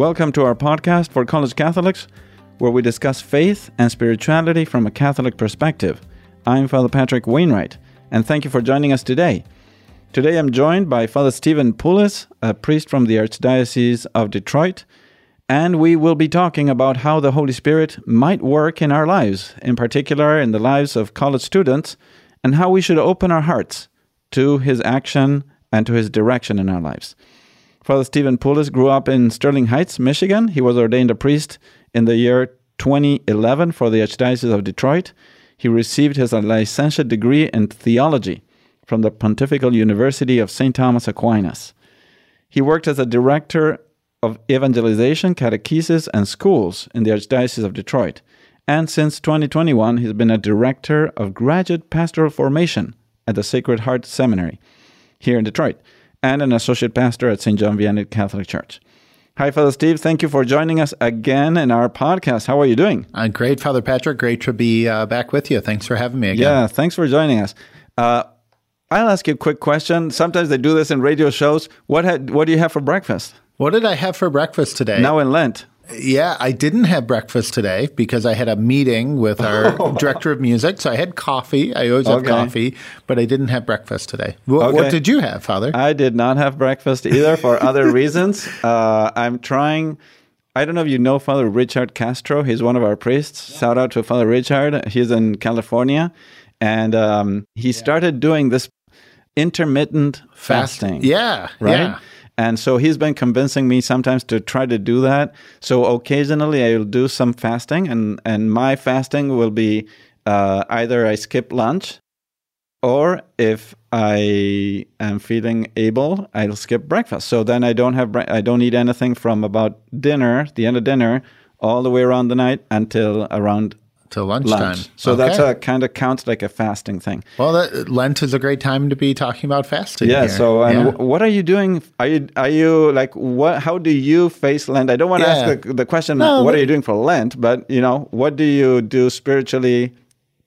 Welcome to our podcast for college Catholics, where we discuss faith and spirituality from a Catholic perspective. I'm Father Patrick Wainwright, and thank you for joining us today. Today I'm joined by Father Stephen Poulos, a priest from the Archdiocese of Detroit, and we will be talking about how the Holy Spirit might work in our lives, in particular in the lives of college students, and how we should open our hearts to his action and to his direction in our lives. Father Stephen Poulos grew up in Sterling Heights, Michigan. He was ordained a priest in the year 2011 for the Archdiocese of Detroit. He received his licentiate degree in theology from the Pontifical University of St. Thomas Aquinas. He worked as a director of evangelization, catechesis, and schools in the Archdiocese of Detroit. And since 2021, he's been a director of graduate pastoral formation at the Sacred Heart Seminary here in Detroit and an associate pastor at St. John Vianney Catholic Church. Hi, Father Steve. Thank you for joining us again in our podcast. How are you doing? Uh, great, Father Patrick. Great to be uh, back with you. Thanks for having me again. Yeah, thanks for joining us. Uh, I'll ask you a quick question. Sometimes they do this in radio shows. What had, what do you have for breakfast? What did I have for breakfast today? Now in Lent. Yeah, I didn't have breakfast today because I had a meeting with our director of music. So I had coffee. I always have Okay. coffee, but I didn't have breakfast today. Wh- Okay. What did you have, Father? I did not have breakfast either for other reasons. Uh, I'm trying. I don't know if you know Father Richard Castro. He's one of our priests. Shout out to Father Richard. He's in California, and um, he started doing this intermittent fasting. yeah, right? yeah. And so he's been convincing me sometimes to try to do that. So occasionally I will do some fasting, and and my fasting will be uh, either I skip lunch, or if I am feeling able, I'll skip breakfast. So then I don't have I don't eat anything from about dinner, the end of dinner, all the way around the night until around Till lunchtime. lunch. So Okay. that's a kind of counts like a fasting thing. well. That, Lent is a great time to be talking about fasting. Yeah. here. So, and Yeah. wh- what are you doing? Are you are you like what? How do you face Lent? I don't want to Yeah. ask the, the question. No, what but- are you doing for Lent? But you know, what do you do spiritually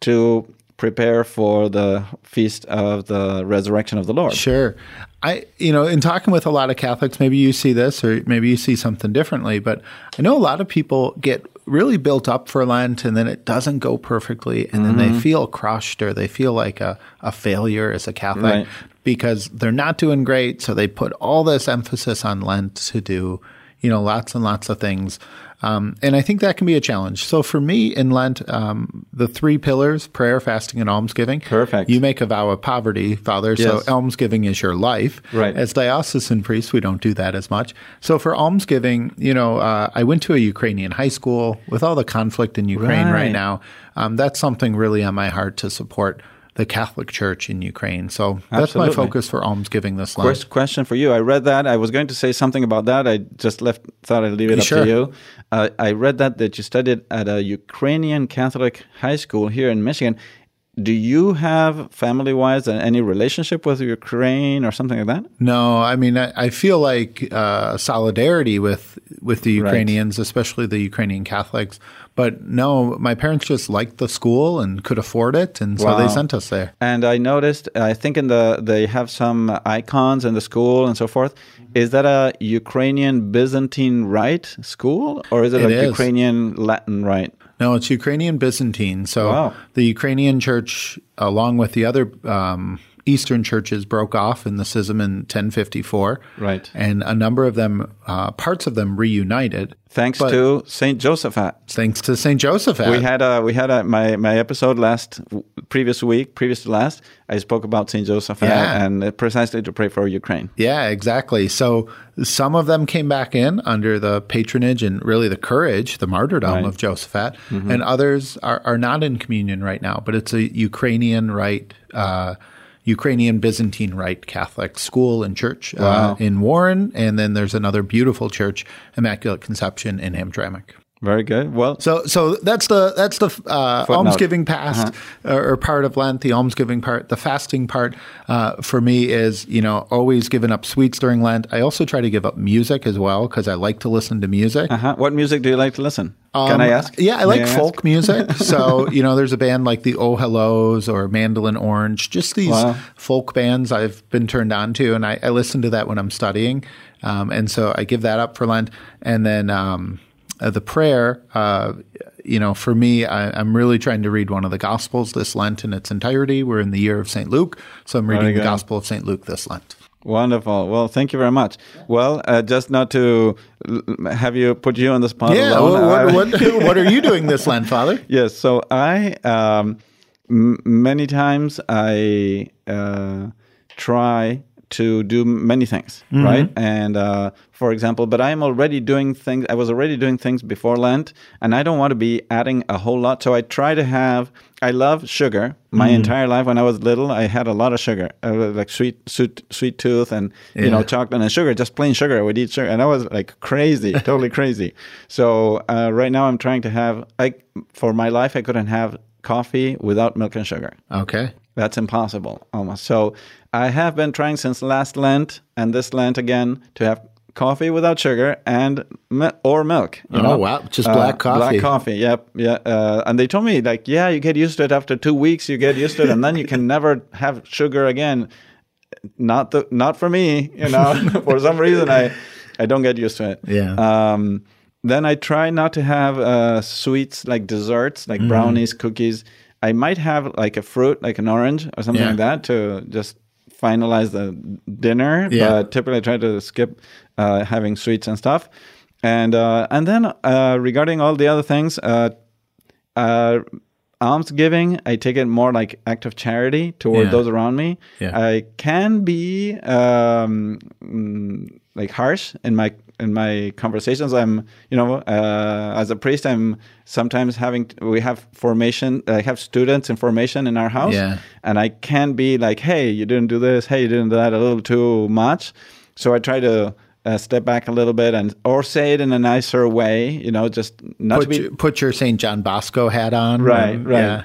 to prepare for the feast of the resurrection of the Lord? Sure. I, you know, in talking with a lot of Catholics, maybe you see this or maybe you see something differently, but I know a lot of people get really built up for Lent and then it doesn't go perfectly and then Mm-hmm. they feel crushed or they feel like a, a failure as a Catholic Right. because they're not doing great. So they put all this emphasis on Lent to do, you know, lots and lots of things. Um, and I think that can be a challenge. So for me in Lent, um, the three pillars, prayer, fasting, and almsgiving. Perfect. You make a vow of poverty, Father. So Yes. almsgiving is your life. Right. As diocesan priests, we don't do that as much. So for almsgiving, you know, uh, I went to a Ukrainian high school with all the conflict in Ukraine right, Right. now. Um, that's something really on my heart to support the Catholic Church in Ukraine. So that's my focus for almsgiving this Lent. First question for you. I read that. I was going to say something about that. I just left. Thought I'd leave it up Sure. to you. Uh, I read that that you studied at a Ukrainian Catholic high school here in Michigan. Do you have family-wise any relationship with Ukraine or something like that? No, I mean, I, I feel like uh, solidarity with with the Right. Ukrainians, especially the Ukrainian Catholics. But no, my parents just liked the school and could afford it, and so Wow. they sent us there. And I noticed, I think in the they have some icons in the school and so forth. Is that a Ukrainian Byzantine Rite school, or is it, It a is. Ukrainian Latin Rite? No, it's Ukrainian Byzantine. So Wow. the Ukrainian church, along with the other um, Eastern churches, broke off in the schism in 1054. Right. And a number of them, uh, parts of them reunited. Thanks to Saint Josaphat. Thanks to St. Josaphat. We had a we had a my my episode last previous week, previous to last. I spoke about Saint Josaphat Yeah. and uh, precisely to pray for Ukraine. Yeah, exactly. So some of them came back in under the patronage and really the courage, the martyrdom Right. of Josaphat, and others are, are not in communion right now. But it's a Ukrainian rite, uh, Ukrainian Byzantine rite Catholic school and church Wow. uh, in Warren, and then there's another beautiful church, Immaculate Conception in Hamtramck. Very good. Well, So, so that's the that's the uh, almsgiving past or, or part of Lent. The almsgiving part, the fasting part, uh, for me is you know always giving up sweets during Lent. I also try to give up music as well because I like to listen to music. uh-huh. what music do you like to listen? Can I Um, ask? Yeah, I like folk music. so, you know, there's a band like the Oh Hellos or Mandolin Orange, just these Wow. folk bands I've been turned on to. And I, I listen to that when I'm studying. Um, and so I give that up for Lent. And then um, uh, the prayer, uh, you know, for me, I, I'm really trying to read one of the Gospels this Lent in its entirety. We're in the year of St. Luke. So I'm reading the. Gospel of St. Luke this Lent. Wonderful. Well, thank you very much. Well, uh, just not to have you put you on the spot Yeah. alone. I- What, what, what are you doing this Lent, Father? Yes. So I um, m- many times I uh, try to do many things, Mm-hmm. right? And uh, for example, but I'm already doing things. I was already doing things before Lent, and I don't want to be adding a whole lot. So I try to have. I love sugar. My Mm-hmm. entire life, when I was little, I had a lot of sugar, uh, like sweet, sweet, sweet tooth, and you know, chocolate and sugar, just plain sugar. I would eat sugar, and I was like crazy, totally crazy. So uh, right now, I'm trying to have. I for my life, I couldn't have coffee without milk and sugar. Okay. That's impossible, almost. So I have been trying since last Lent and this Lent again to have coffee without sugar and or milk. you Oh, know? wow. Just black coffee. Black coffee. Yep. Yeah. Uh, and they told me like, yeah, you get used to it after two weeks. You get used to it, and then you can never have sugar again. Not the not for me. You know, for some reason I I don't get used to it. Yeah. Um, then I try not to have uh, sweets like desserts, like brownies, cookies. I might have like a fruit, like an orange or something Yeah. like that, to just finalize the dinner. Yeah. But typically, I try to skip uh, having sweets and stuff. And uh, and then uh, regarding all the other things, uh, uh, almsgiving, I take it more like act of charity toward Yeah. those around me. Yeah. I can be um, mm, like harsh in my in my conversations. I'm you know uh, as a priest, I'm sometimes having we have formation. I have students in formation in our house, Yeah. and I can be like, hey, you didn't do this. Hey, you didn't do that a little too much. So I try to. Uh, step back a little bit and or say it in a nicer way you know just not to Put, be your, put your St. John Bosco hat on. Right, Um, right. Yeah.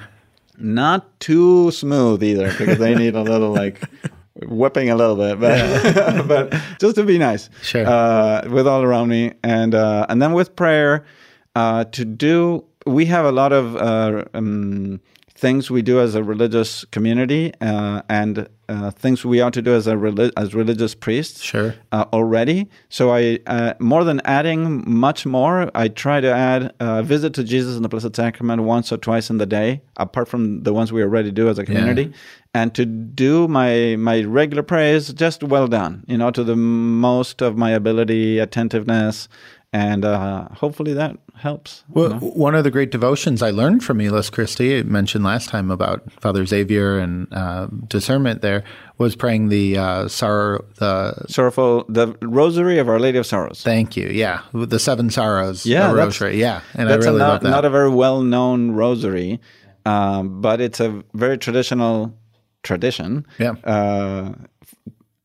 not too smooth either because they need a little like whipping a little bit but but just to be nice Sure. uh, with all around me and uh, and then with prayer uh, to do we have a lot of uh, um, things we do as a religious community uh, and uh, things we ought to do as a as religious priests Sure. uh, already. So I, uh, more than adding much more, I try to add a visit to Jesus in the Blessed Sacrament once or twice in the day, apart from the ones we already do as a community, and to do my my regular prayers just well done, you know, to the most of my ability, attentiveness, and uh, hopefully that helps. you know? one of the great devotions I learned from Elis Christie, mentioned last time about Father Xavier and uh, discernment there, was praying the uh, sorrow, the Sorrowful, the Rosary of Our Lady of Sorrows. thank you, yeah, the seven sorrows, Yeah, that's- rosary, yeah, and I really a love not, that. not a very well known rosary, um, but it's a very traditional tradition Yeah. uh,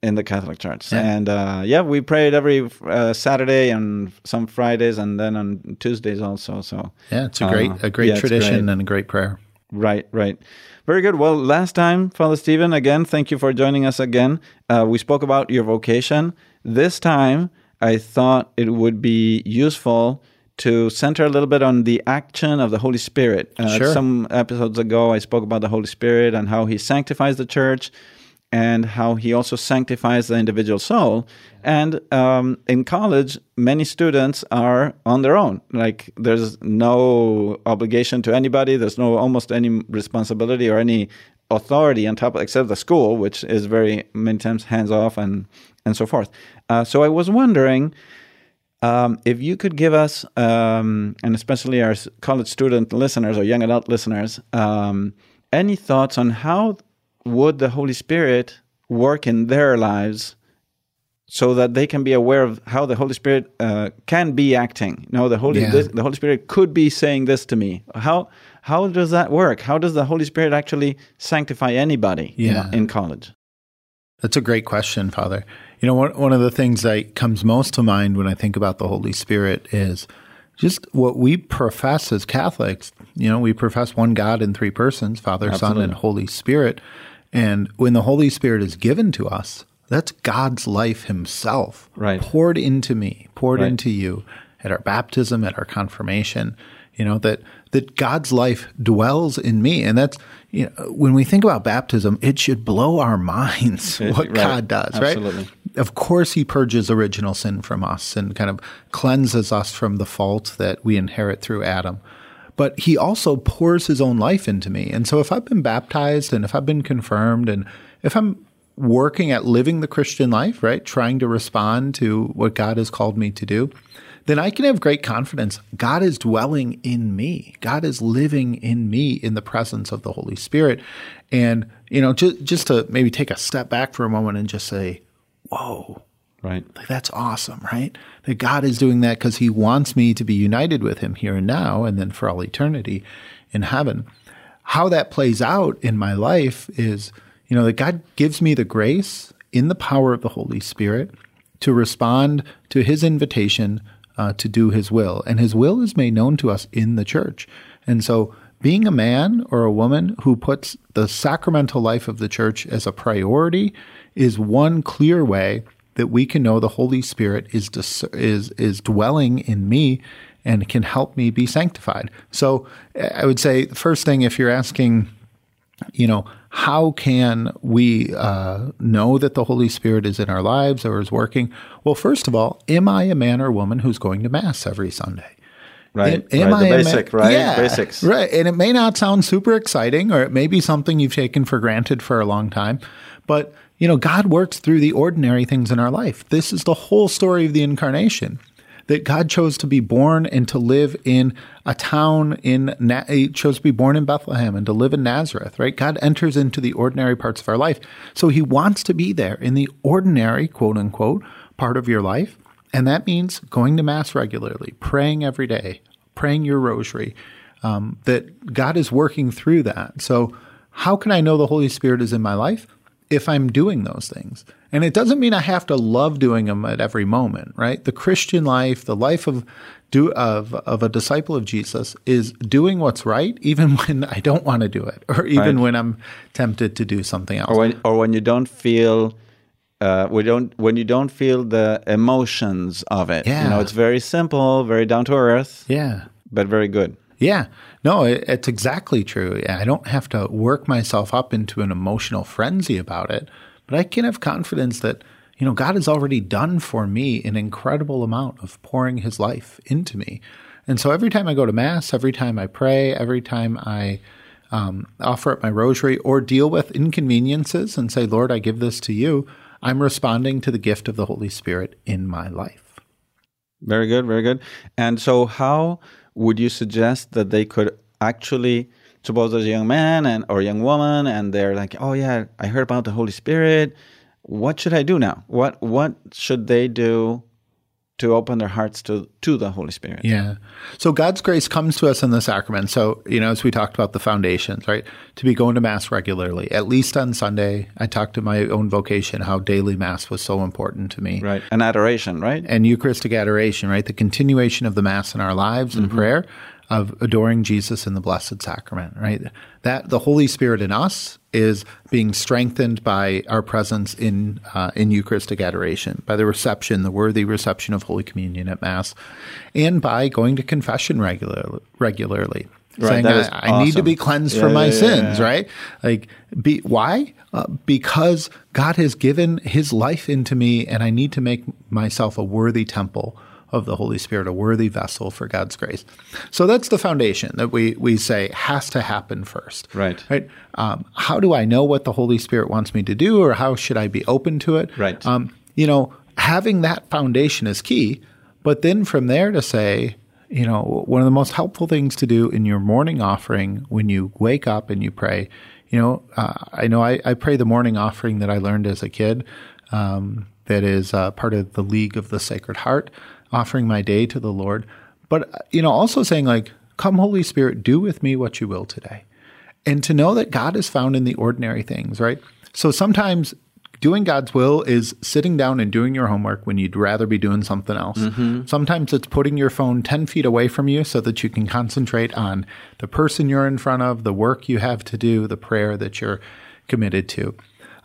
in the Catholic Church. And uh, yeah, we prayed every uh, Saturday and some Fridays and then on Tuesdays also. So yeah, it's a great, uh, a great yeah, tradition great. and a great prayer. Right, right. Very good. Well, last time, Father Stephen, again, thank you for joining us again. Uh, we spoke about your vocation. This time, I thought it would be useful to center a little bit on the action of the Holy Spirit. Uh, Sure. Some episodes ago, I spoke about the Holy Spirit and how he sanctifies the church and how he also sanctifies the individual soul. And um, in college, many students are on their own. Like there's no obligation to anybody. There's no almost any responsibility or any authority on top, except the school, which is very many times hands off and and so forth. Uh, so I was wondering. Um, if you could give us, um, and especially our college student listeners or young adult listeners, um, any thoughts on how would the Holy Spirit work in their lives so that they can be aware of how the Holy Spirit uh, can be acting? No, the Holy Yeah. this, the Holy Spirit could be saying this to me. How how does that work? How does the Holy Spirit actually sanctify anybody you know, Yeah. in college? That's a great question, Father. You know, one, one of the things that comes most to mind when I think about the Holy Spirit is just what we profess as Catholics. You know, we profess one God in three persons Father, Absolutely. Son, and Holy Spirit. And when the Holy Spirit is given to us, that's God's life Himself right. poured into me, poured right. into you at our baptism, at our confirmation. You know that that God's life dwells in me, and that's you know when we think about baptism, it should blow our minds what right. God does. Absolutely. Right? Of course, He purges original sin from us and kind of cleanses us from the fault that we inherit through Adam but he also pours his own life into me. And so if I've been baptized and if I've been confirmed and if I'm working at living the Christian life, right, trying to respond to what God has called me to do, then I can have great confidence. God is dwelling in me. God is living in me in the presence of the Holy Spirit. And, you know, just, just to maybe take a step back for a moment and just say, whoa, Right. Like, that's awesome, right? That God is doing that because he wants me to be united with him here and now and then for all eternity in heaven. How that plays out in my life is, you know, that God gives me the grace in the power of the Holy Spirit to respond to his invitation uh, to do his will. And his will is made known to us in the church. And so being a man or a woman who puts the sacramental life of the church as a priority is one clear way that we can know the Holy Spirit is dis- is is dwelling in me and can help me be sanctified. So I would say the first thing, if you're asking, you know, how can we uh, know that the Holy Spirit is in our lives or is working? Well, first of all, am I a man or woman who's going to Mass every Sunday? Right. Am, am right. the basic, man? right? Yeah, Basics. Right. And it may not sound super exciting or it may be something you've taken for granted for a long time, but you know, God works through the ordinary things in our life. This is the whole story of the incarnation. That God chose to be born and to live in a town in, he chose to be born in Bethlehem and to live in Nazareth, right? God enters into the ordinary parts of our life. So he wants to be there in the ordinary, quote unquote, part of your life. And that means going to Mass regularly, praying every day, praying your rosary, um, that God is working through that. So, how can I know the Holy Spirit is in my life? If I'm doing those things. And it doesn't mean I have to love doing them at every moment, right? The Christian life, the life of do of of a disciple of Jesus is doing what's right even when I don't want to do it or even right. when I'm tempted to do something else. Or when or when you don't feel uh, we don't when you don't feel the emotions of it. Yeah. You know, it's very simple, very down to earth. Yeah. But very good. Yeah. No, it, it's exactly true. I don't have to work myself up into an emotional frenzy about it, but I can have confidence that, you know, God has already done for me an incredible amount of pouring his life into me. And so every time I go to Mass, every time I pray, every time I um, offer up my rosary or deal with inconveniences and say, Lord, I give this to you, I'm responding to the gift of the Holy Spirit in my life. Very good, very good. And so, how would you suggest that they could actually suppose there's a young man and or young woman and they're like oh yeah i heard about the holy spirit. What should i do now? What what should they do to open their hearts to to the holy spirit. Yeah. So god's grace comes to us in the sacrament. So you know as we talked about the foundations right? To be going to mass regularly at least on sunday. I talked to my own vocation how daily mass was so important to me. Right. And adoration right? And eucharistic adoration right? The continuation of the mass in our lives and mm-hmm. prayer of adoring Jesus in the Blessed Sacrament, right? That the Holy Spirit in us is being strengthened by our presence in uh, in Eucharistic adoration, by the reception, the worthy reception of Holy Communion at Mass, and by going to confession regular, regularly. Right, saying I, I, need to be cleansed yeah, from my yeah, sins, yeah, right? Like, be why? Uh, because God has given His life into me, and I need to make myself a worthy temple of the Holy Spirit, a worthy vessel for God's grace. So that's the foundation that we we say has to happen first. Right. Right. Um, how do I know what the Holy Spirit wants me to do, or how should I be open to it? Right. Um, you know, having that foundation is key. But then from there to say, you know, one of the most helpful things to do in your morning offering when you wake up and you pray, you know, uh, I know I, I, pray the morning offering that I learned as a kid. Um, that is uh, part of the League of the Sacred Heart offering my day to the Lord, but you know, also saying like, "Come, Holy Spirit, do with me what you will today," and to know that God is found in the ordinary things, right? So sometimes doing God's will is sitting down and doing your homework when you'd rather be doing something else. Mm-hmm. Sometimes it's putting your phone 10 feet away from you so that you can concentrate on the person you're in front of, the work you have to do, the prayer that you're committed to.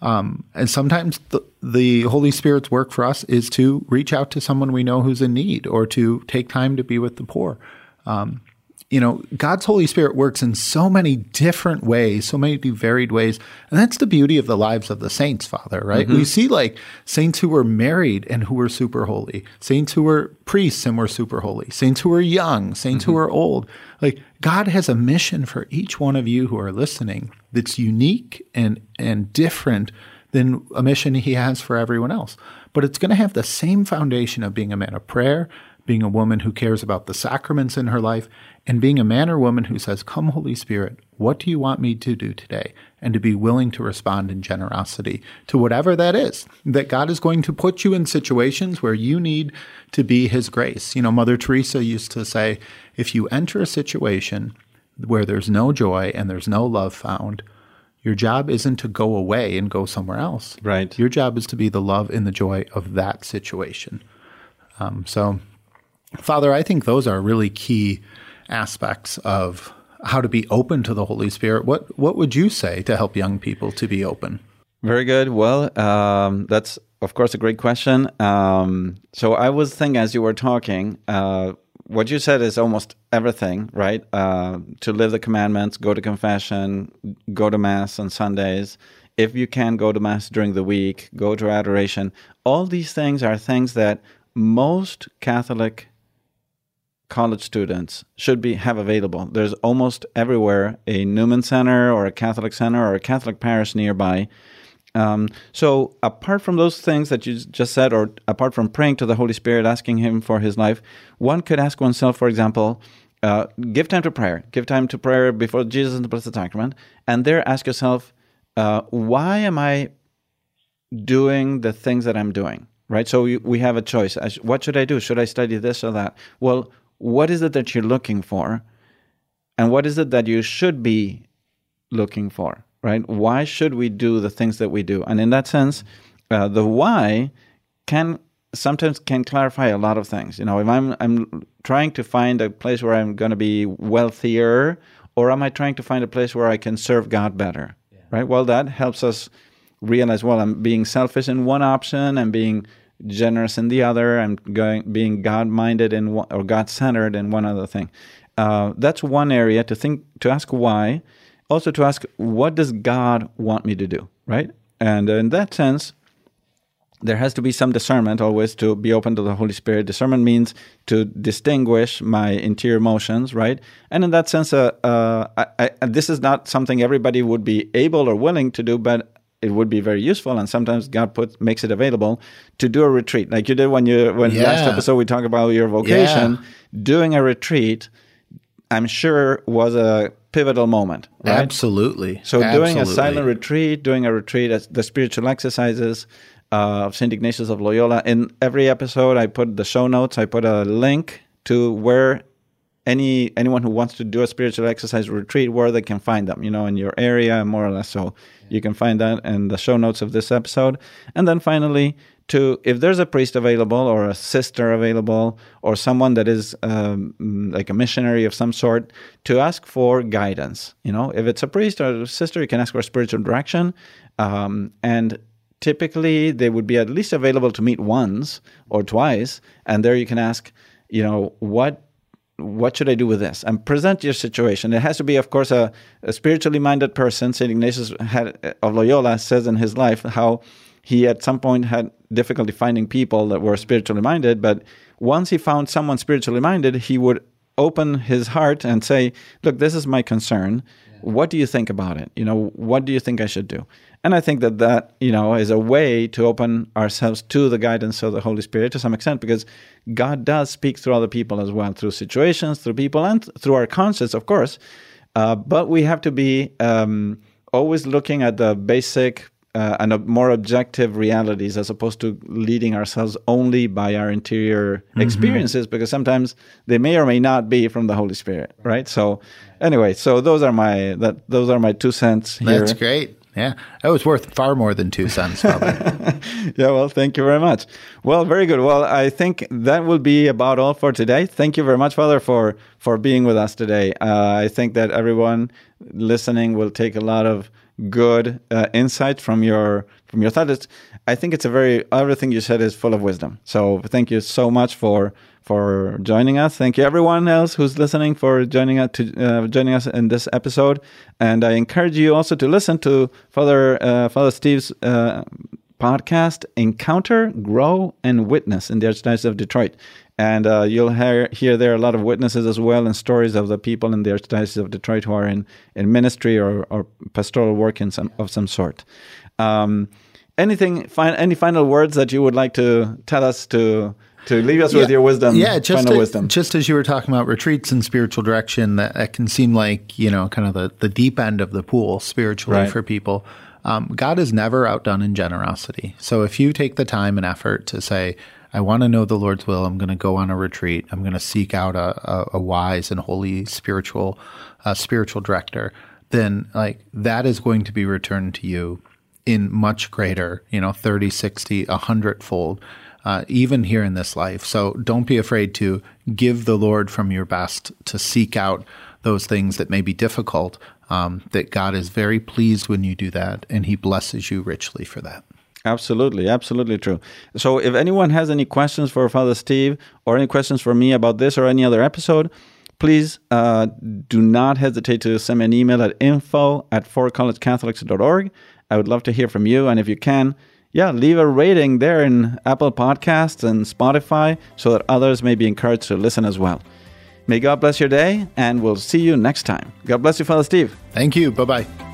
Um, and sometimes the, the Holy Spirit's work for us is to reach out to someone we know who's in need or to take time to be with the poor. Um, you know, God's Holy Spirit works in so many different ways, so many varied ways. And that's the beauty of the lives of the saints, Father, right? Mm-hmm. We see like saints who were married and who were super holy, saints who were priests and were super holy, saints who were young, saints mm-hmm. who are old. Like God has a mission for each one of you who are listening that's unique and, and different than a mission he has for everyone else. But it's going to have the same foundation of being a man of prayer, being a woman who cares about the sacraments in her life, and being a man or woman who says, Come, Holy Spirit, what do you want me to do today? And to be willing to respond in generosity to whatever that is. That God is going to put you in situations where you need to be His grace. You know, Mother Teresa used to say, if you enter a situation where there's no joy and there's no love found, your job isn't to go away and go somewhere else. Right. Your job is to be the love and the joy of that situation. Um, so Father, I think those are really key aspects of how to be open to the Holy Spirit. What what would you say to help young people to be open? Very good. Well, um, that's of course a great question. Um, so I was thinking as you were talking, uh, what you said is almost everything, right? Uh, to live the commandments, go to confession, go to mass on Sundays. If you can go to mass during the week, go to adoration. All these things are things that most Catholic college students should be have available. There's almost everywhere a Newman Center or a Catholic Center or a Catholic parish nearby. Um, so apart from those things that you just said, or apart from praying to the Holy Spirit, asking Him for His life, one could ask oneself, for example, uh, give time to prayer. Give time to prayer before Jesus and the Blessed Sacrament, and there ask yourself, uh, why am I doing the things that I'm doing? Right. So we, we have a choice. What should I do? Should I study this or that? Well, what is it that you're looking for and what is it that you should be looking for right? Why should we do the things that we do? And in that sense uh, the why can sometimes can clarify a lot of things. You know if i'm i'm trying to find a place where i'm going to be wealthier or am i trying to find a place where i can serve god better yeah. right? Well that helps us realize well i'm being selfish in one option and being generous in the other and going being God minded in one, or God centered in one other thing. Uh, that's one area to think to ask why. Also to ask what does God want me to do, right? And in that sense, there has to be some discernment always to be open to the Holy Spirit. Discernment means to distinguish my interior emotions, right? And in that sense, uh, uh, I, I, this is not something everybody would be able or willing to do, but it would be very useful and sometimes god puts makes it available to do a retreat like you did when you when yeah. last episode we talked about your vocation yeah. doing a retreat i'm sure was a pivotal moment right? absolutely so absolutely. doing a silent retreat doing a retreat as the spiritual exercises uh, of st ignatius of loyola in every episode i put the show notes i put a link to where any anyone who wants to do a spiritual exercise retreat where they can find them you know in your area more or less so you can find that in the show notes of this episode. And then finally, to if there's a priest available or a sister available or someone that is um, like a missionary of some sort, to ask for guidance. You know, if it's a priest or a sister, you can ask for spiritual direction. Um, and typically, they would be at least available to meet once or twice. And there you can ask, you know, what what should I do with this? And present your situation. It has to be, of course, a, a spiritually minded person. St. Ignatius had, of Loyola says in his life how he at some point had difficulty finding people that were spiritually minded, but once he found someone spiritually minded, he would open his heart and say, Look, this is my concern. What do you think about it? You know, what do you think I should do? And I think that that, you know, is a way to open ourselves to the guidance of the Holy Spirit to some extent because God does speak through other people as well, through situations, through people, and through our conscience, of course. Uh, but we have to be um, always looking at the basic uh, and more objective realities as opposed to leading ourselves only by our interior mm-hmm. experiences because sometimes they may or may not be from the Holy Spirit, right? So, anyway, so those are my that those are my two cents here. That's great. Yeah, that was worth far more than two cents, probably. yeah, well, thank you very much. Well, very good. Well, I think that will be about all for today. Thank you very much, Father, for for being with us today. Uh, I think that everyone listening will take a lot of good uh, insight from your from your thoughts. I think it's a very everything you said is full of wisdom. So thank you so much for for joining us. Thank you everyone else who's listening for joining us to uh, joining us in this episode. And I encourage you also to listen to Father uh, Father Steve's uh, podcast, Encounter, Grow, and Witness in the Archdiocese of Detroit. And uh, you'll hear, hear there a lot of witnesses as well and stories of the people in the Archdiocese of Detroit who are in, in ministry or, or pastoral work in some, of some sort. Um, anything, fi- any final words that you would like to tell us to to leave us yeah, with your wisdom. Yeah, just final to, wisdom. Just as you were talking about retreats and spiritual direction, that, that, can seem like you know kind of the the deep end of the pool spiritually right. for people. Um, God is never outdone in generosity. So if you take the time and effort to say, I want to know the Lord's will. I'm going to go on a retreat. I'm going to seek out a, a, a wise and holy spiritual, uh, spiritual director. Then, like that is going to be returned to you in much greater, you know, 30, 60, 100 fold uh, even here in this life. So don't be afraid to give the Lord from your best to seek out those things that may be difficult. Um, that God is very pleased when you do that, and He blesses you richly for that. Absolutely, absolutely true. So, if anyone has any questions for Father Steve or any questions for me about this or any other episode, please uh, do not hesitate to send me an email at info at fortcollegecatholics.org. I would love to hear from you, and if you can, yeah, leave a rating there in Apple Podcasts and Spotify so that others may be encouraged to listen as well. May God bless your day, and we'll see you next time. God bless you, Father Steve. Thank you. Bye bye.